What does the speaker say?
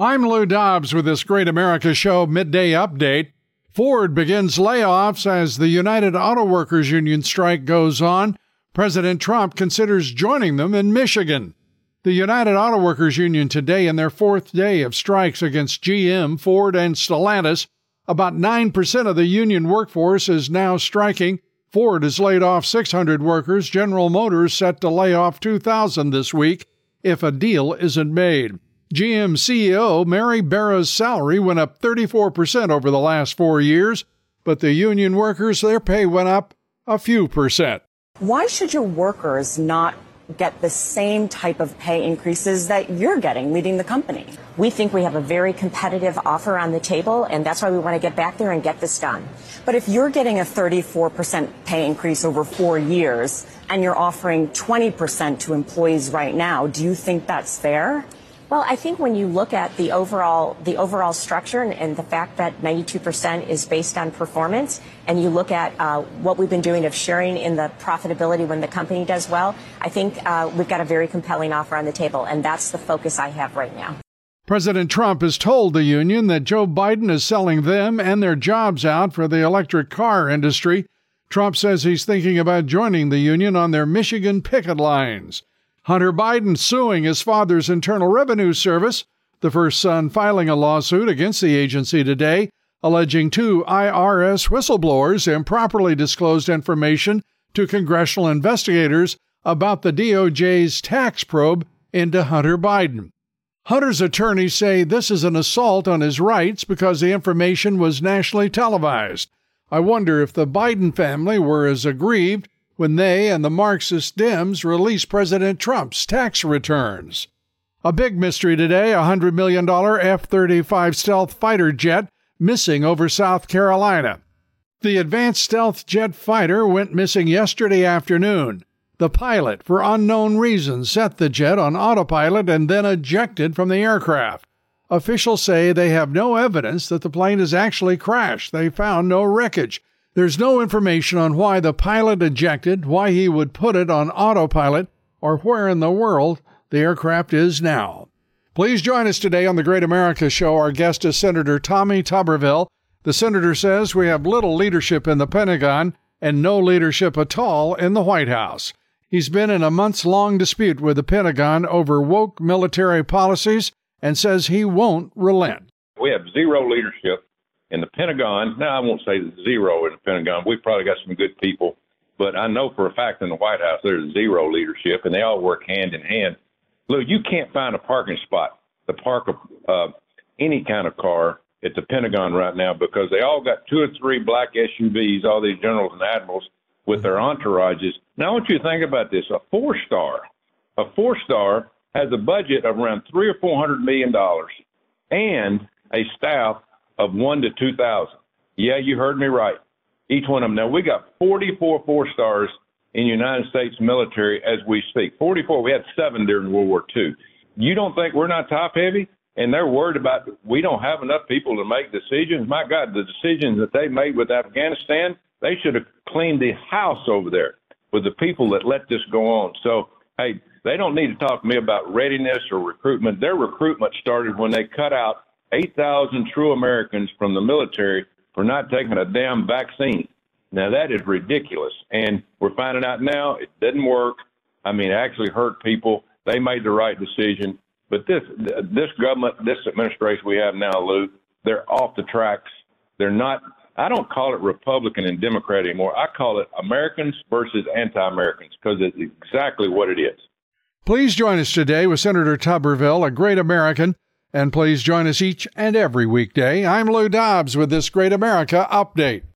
I'm Lou Dobbs with this Great America Show midday update. Ford begins layoffs as the United Auto Workers Union strike goes on. President Trump considers joining them in Michigan. The United Auto Workers Union today in their fourth day of strikes against GM, Ford, and Stellantis. About 9% of the union workforce is now striking. Ford has laid off 600 workers. General Motors set to lay off 2,000 this week if a deal isn't made. GM CEO Mary Barra's salary went up 34% over the last four years, but the union workers, their pay went up a few percent. Why should your workers not get the same type of pay increases that you're getting leading the company? We think we have a very competitive offer on the table, and that's why we want to get back there and get this done. But if you're getting a 34% pay increase over four years and you're offering 20% to employees right now, do you think that's fair? Well, I think when you look at the overall the overall structure and, and the fact that 92% is based on performance, and you look at uh, what we've been doing of sharing in the profitability when the company does well, I think uh, we've got a very compelling offer on the table, and that's the focus I have right now. President Trump has told the union that Joe Biden is selling them and their jobs out for the electric car industry. Trump says he's thinking about joining the union on their Michigan picket lines. Hunter Biden suing his father's Internal Revenue Service, the first son filing a lawsuit against the agency today, alleging two IRS whistleblowers improperly disclosed information to congressional investigators about the DOJ's tax probe into Hunter Biden. Hunter's attorneys say this is an assault on his rights because the information was nationally televised. I wonder if the Biden family were as aggrieved when they and the Marxist Dems released President Trump's tax returns. A big mystery today a $100 million F 35 stealth fighter jet missing over South Carolina. The advanced stealth jet fighter went missing yesterday afternoon. The pilot, for unknown reasons, set the jet on autopilot and then ejected from the aircraft. Officials say they have no evidence that the plane has actually crashed. They found no wreckage. There's no information on why the pilot ejected, why he would put it on autopilot, or where in the world the aircraft is now. Please join us today on the Great America Show. Our guest is Senator Tommy Tuberville. The senator says we have little leadership in the Pentagon and no leadership at all in the White House. He's been in a months long dispute with the Pentagon over woke military policies and says he won't relent. We have zero leadership in the Pentagon, now I won't say zero in the Pentagon. We've probably got some good people, but I know for a fact in the White House there's zero leadership, and they all work hand in hand. Look, you can't find a parking spot to park a, uh, any kind of car at the Pentagon right now because they all got two or three black SUVs, all these generals and admirals with their entourages. Now, I want you to think about this: a four star, a four star has a budget of around three or four hundred million dollars, and a staff of one to 2,000. Yeah, you heard me right. Each one of them. Now, we got 44 four stars in the United States military as we speak. 44. We had seven during World War II. You don't think we're not top heavy? And they're worried about we don't have enough people to make decisions. My God, the decisions that they made with Afghanistan, they should have cleaned the house over there with the people that let this go on. So, hey, they don't need to talk to me about readiness or recruitment. Their recruitment started when they cut out 8,000 true Americans from the military for not taking a damn vaccine. Now, that is ridiculous. And we're finding out now it didn't work. I mean, it actually hurt people. They made the right decision. But this, this government, this administration we have now, Luke, they're off the tracks. They're not, I don't call it Republican and Democrat anymore. I call it Americans versus anti Americans because it's exactly what it is. Please join us today with Senator Tuberville, a great American and please join us each and every weekday. I'm Lou Dobbs with this Great America Update.